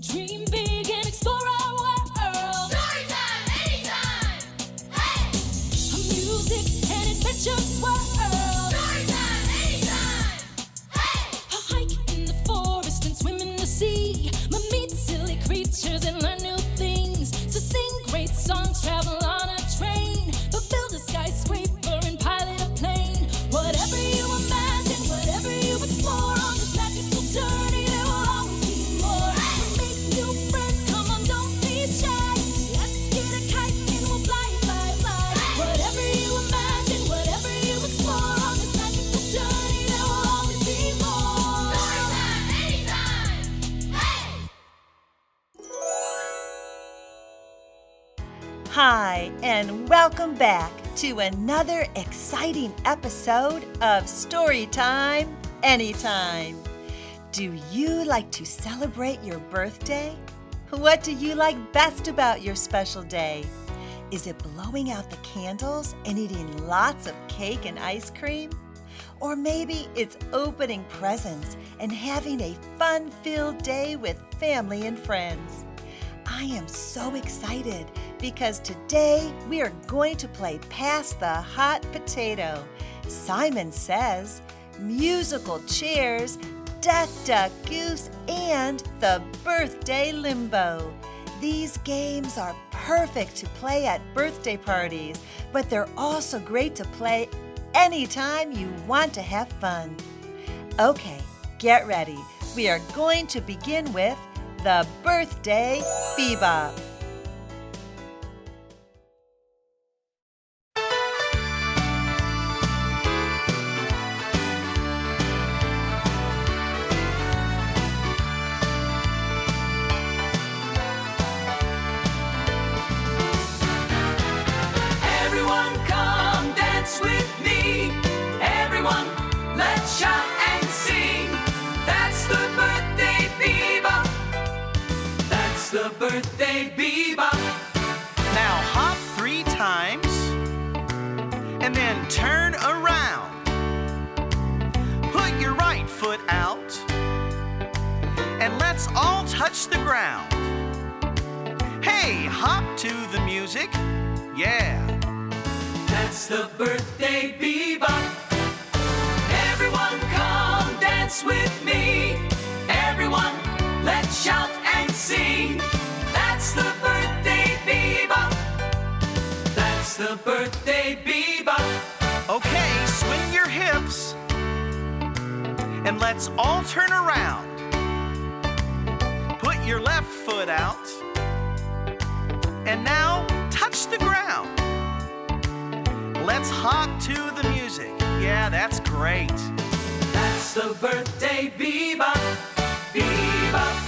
Dream welcome back to another exciting episode of Storytime Anytime. Do you like to celebrate your birthday? What do you like best about your special day? Is it blowing out the candles and eating lots of cake and ice cream? Or maybe it's opening presents and having a fun filled day with family and friends. I am so excited because today we are going to play Pass the Hot Potato. Simon says, musical chairs, Duck Duck Goose, and the Birthday Limbo. These games are perfect to play at birthday parties, but they're also great to play anytime you want to have fun. Okay, get ready. We are going to begin with the birthday bebop. Shout and sing. That's the birthday bebop. That's the birthday bebop. Okay, swing your hips and let's all turn around. Put your left foot out and now touch the ground. Let's hop to the music. Yeah, that's great. That's the birthday bebop. Bebop,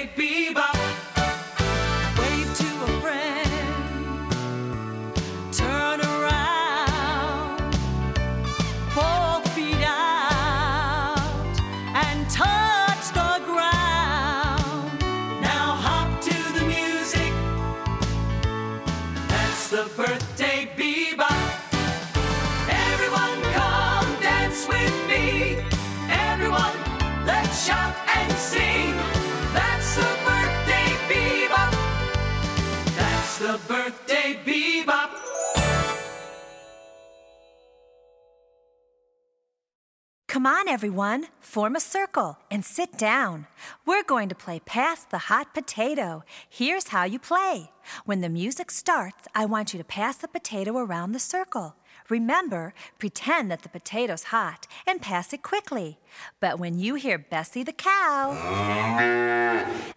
everyone, form a circle and sit down. We're going to play Pass the Hot Potato. Here's how you play. When the music starts, I want you to pass the potato around the circle. Remember, pretend that the potato's hot and pass it quickly. But when you hear Bessie the cow,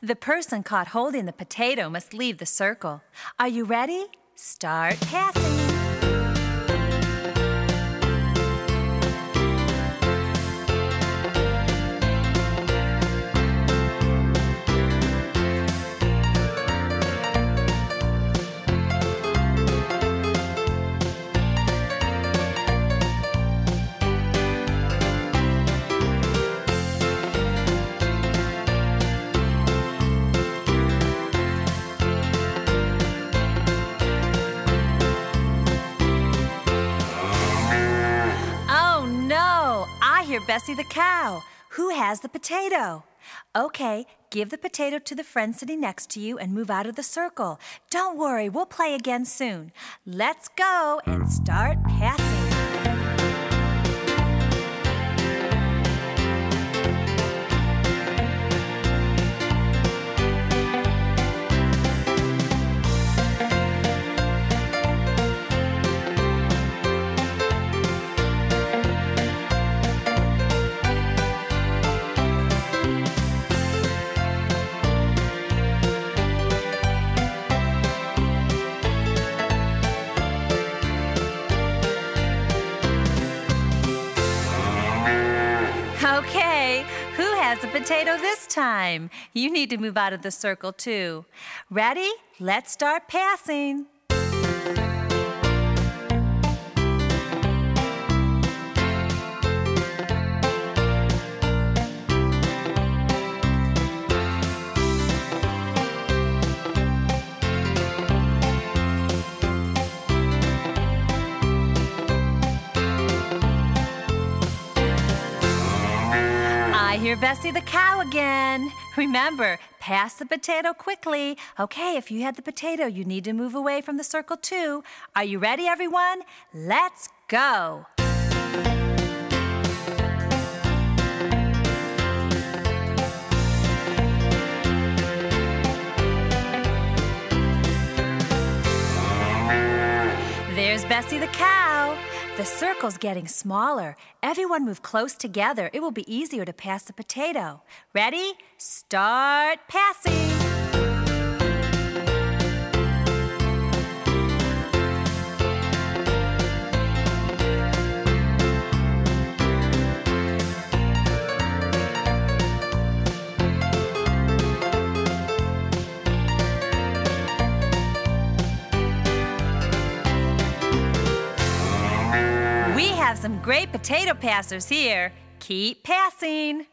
the person caught holding the potato must leave the circle. Are you ready? Start passing. Bessie the cow. Who has the potato? Okay, give the potato to the friend sitting next to you and move out of the circle. Don't worry, we'll play again soon. Let's go and start passing. Potato this time? You need to move out of the circle too. Ready? Let's start passing. Bessie the cow again. Remember, pass the potato quickly. Okay, if you had the potato, you need to move away from the circle too. Are you ready, everyone? Let's go. There's Bessie the cow. The circle's getting smaller. Everyone move close together. It will be easier to pass the potato. Ready? Start passing. Have some great potato passers here. Keep passing.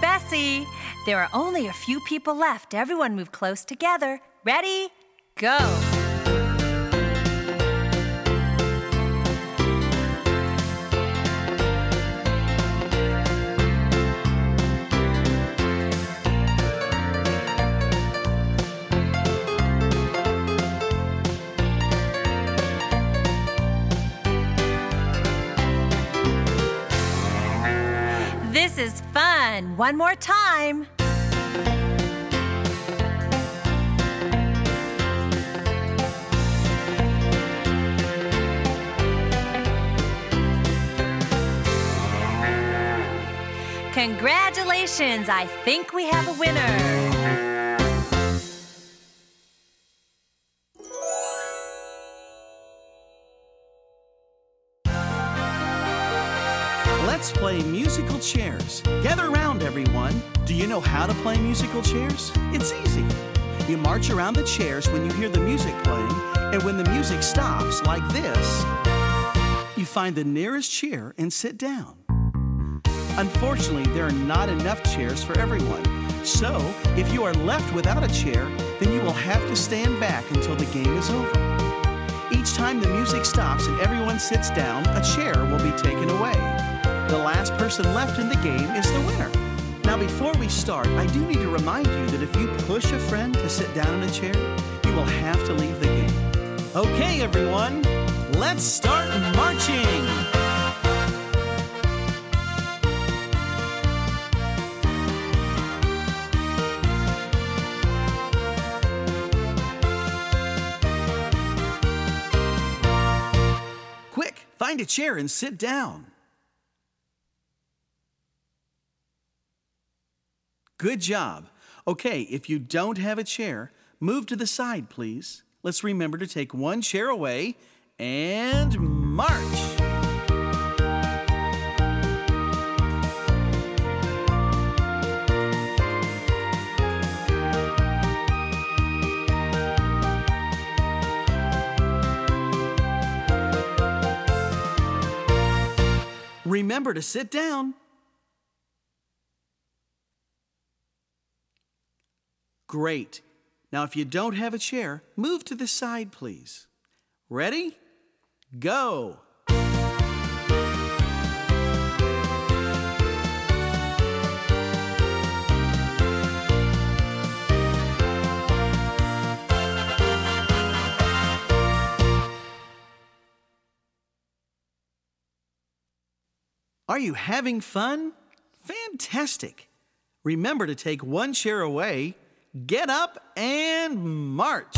Bessie. There are only a few people left. Everyone move close together. Ready? Go. One more time. Congratulations! I think we have a winner. Let's play musical chairs. Gather around, everyone. Do you know how to play musical chairs? It's easy. You march around the chairs when you hear the music playing, and when the music stops, like this, you find the nearest chair and sit down. Unfortunately, there are not enough chairs for everyone. So, if you are left without a chair, then you will have to stand back until the game is over. Each time the music stops and everyone sits down, a chair will be taken away. The last person left in the game is the winner. Now, before we start, I do need to remind you that if you push a friend to sit down in a chair, you will have to leave the game. Okay, everyone, let's start marching. Quick, find a chair and sit down. Good job. Okay, if you don't have a chair, move to the side, please. Let's remember to take one chair away and march. Remember to sit down. Great. Now, if you don't have a chair, move to the side, please. Ready? Go. Are you having fun? Fantastic. Remember to take one chair away, get up, and march.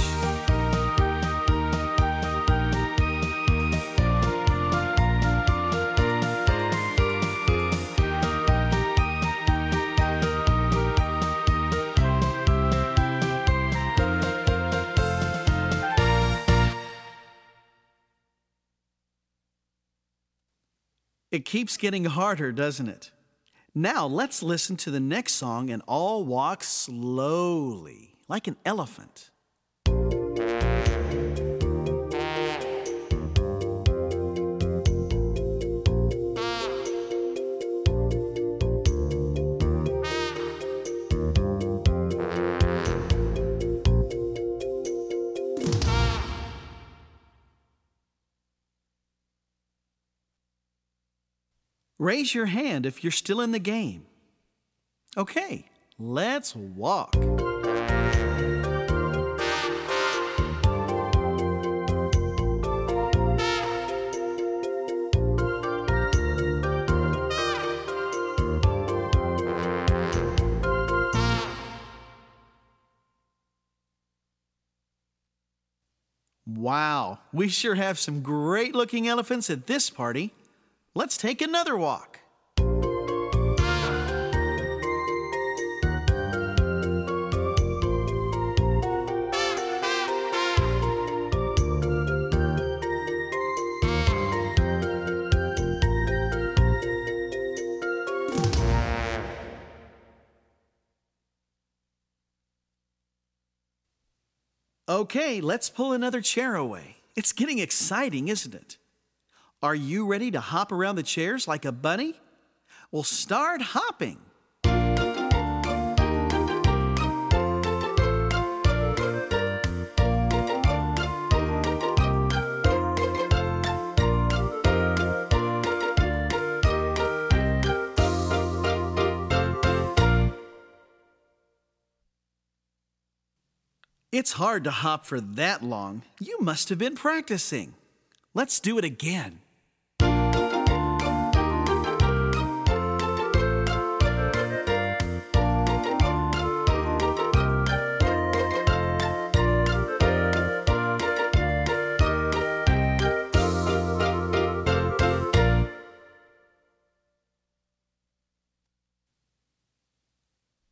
It keeps getting harder, doesn't it? Now let's listen to the next song and all walk slowly, like an elephant. Raise your hand if you're still in the game. Okay, let's walk. Wow, we sure have some great looking elephants at this party. Let's take another walk. Okay, let's pull another chair away. It's getting exciting, isn't it? Are you ready to hop around the chairs like a bunny? Well, start hopping. It's hard to hop for that long. You must have been practicing. Let's do it again.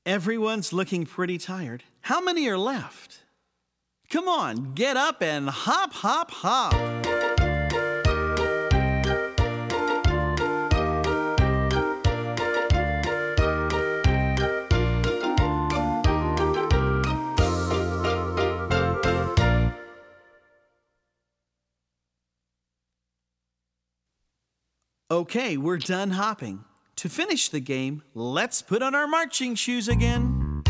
Everyone's looking pretty tired. How many are left? Come on, get up and hop, hop, hop. Okay, we're done hopping. To finish the game, let's put on our marching shoes again.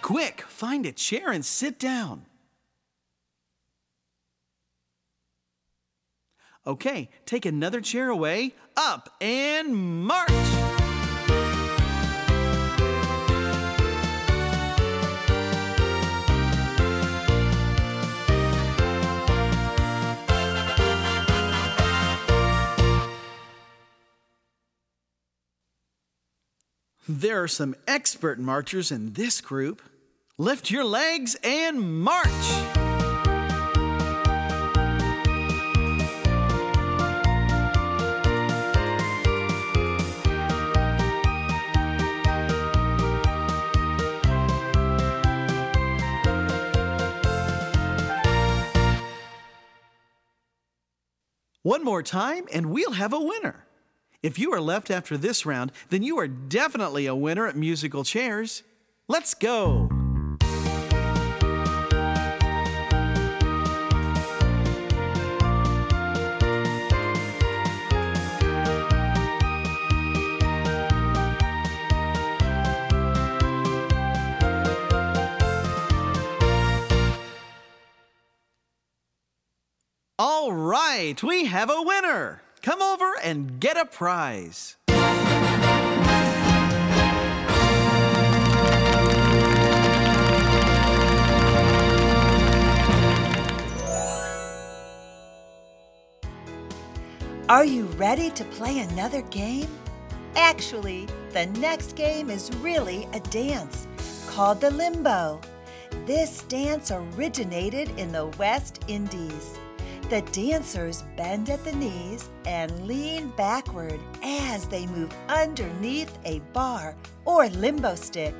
Quick, find a chair and sit down. Okay, take another chair away, up and march! There are some expert marchers in this group. Lift your legs and march! One more time, and we'll have a winner. If you are left after this round, then you are definitely a winner at musical chairs. Let's go! All right, we have a winner. Come over and get a prize. Are you ready to play another game? Actually, the next game is really a dance called the limbo. This dance originated in the West Indies. The dancers bend at the knees and lean backward as they move underneath a bar or limbo stick.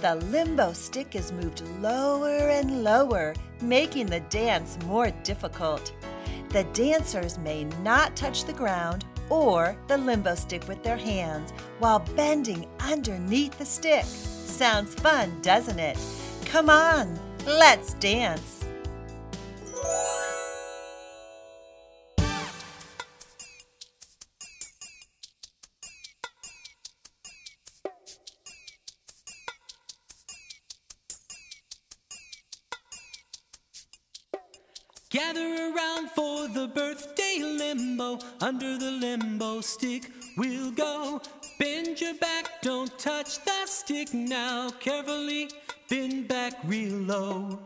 The limbo stick is moved lower and lower, making the dance more difficult. The dancers may not touch the ground or the limbo stick with their hands while bending underneath the stick. Sounds fun, doesn't it? Come on, let's dance. Around for the birthday limbo. Under the limbo stick we'll go. Bend your back, don't touch the stick now. Carefully bend back real low.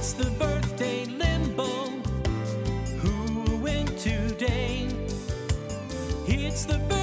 It's the birthday limbo. Who went today? It's the birthday.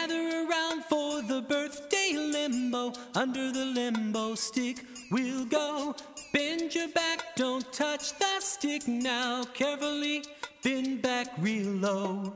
Gather around for the birthday limbo. Under the limbo stick, we'll go. Bend your back, don't touch that stick now. Carefully bend back real low.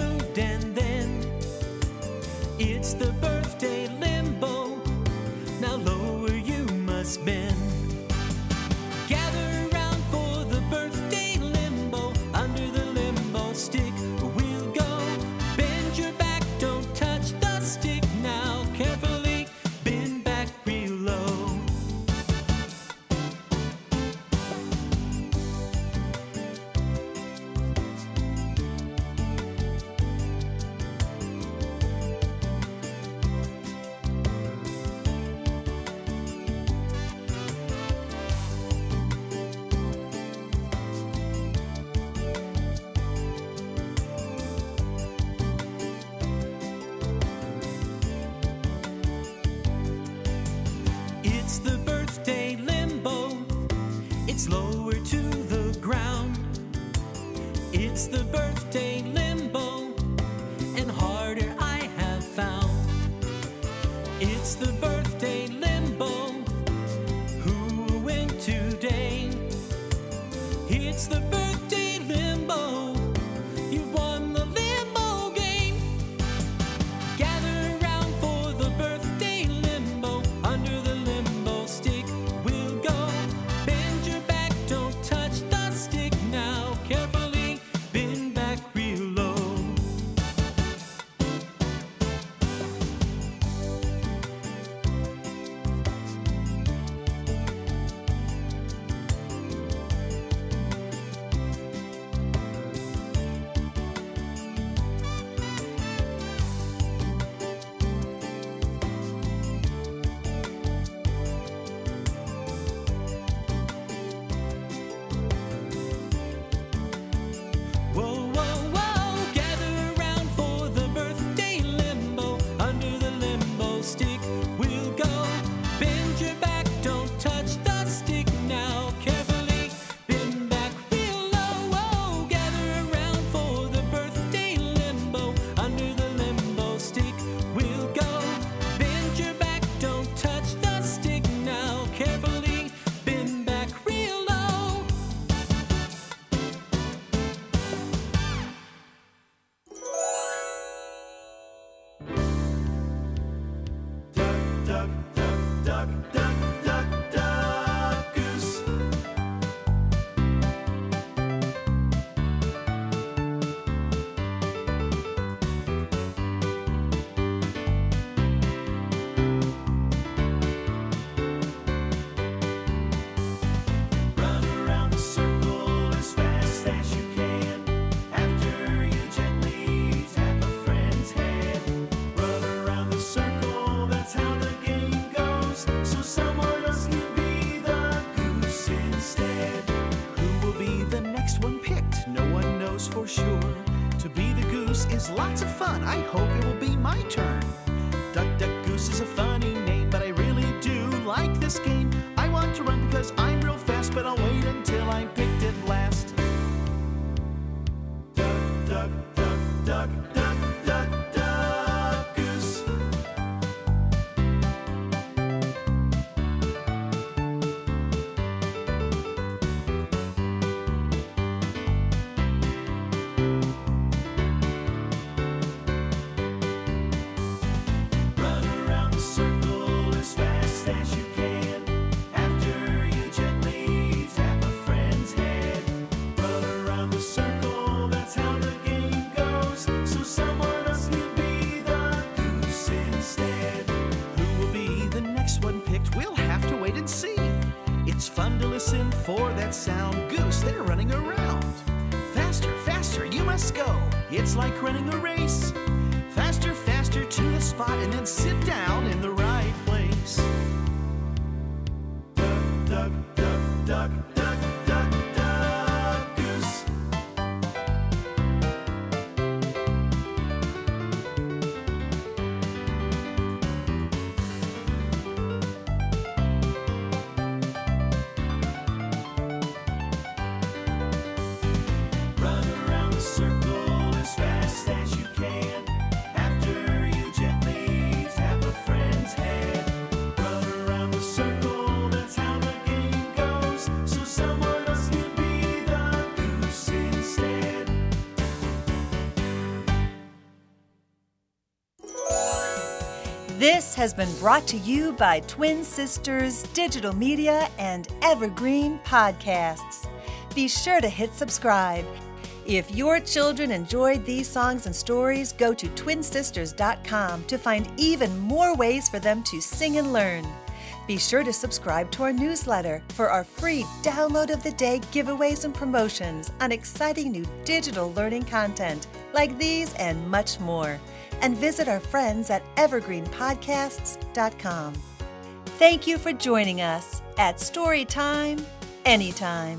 moved in. I hope it will be my turn. Duck Duck Goose is a funny name, but I really do like this game. running around. Faster, faster, you must go. It's like running a race. Faster, faster to the spot and then sit. This has been brought to you by Twin Sisters Digital Media and Evergreen Podcasts. Be sure to hit subscribe. If your children enjoyed these songs and stories, go to twinsisters.com to find even more ways for them to sing and learn. Be sure to subscribe to our newsletter for our free download of the day giveaways and promotions on exciting new digital learning content like these and much more. And visit our friends at evergreenpodcasts.com. Thank you for joining us at Storytime Anytime.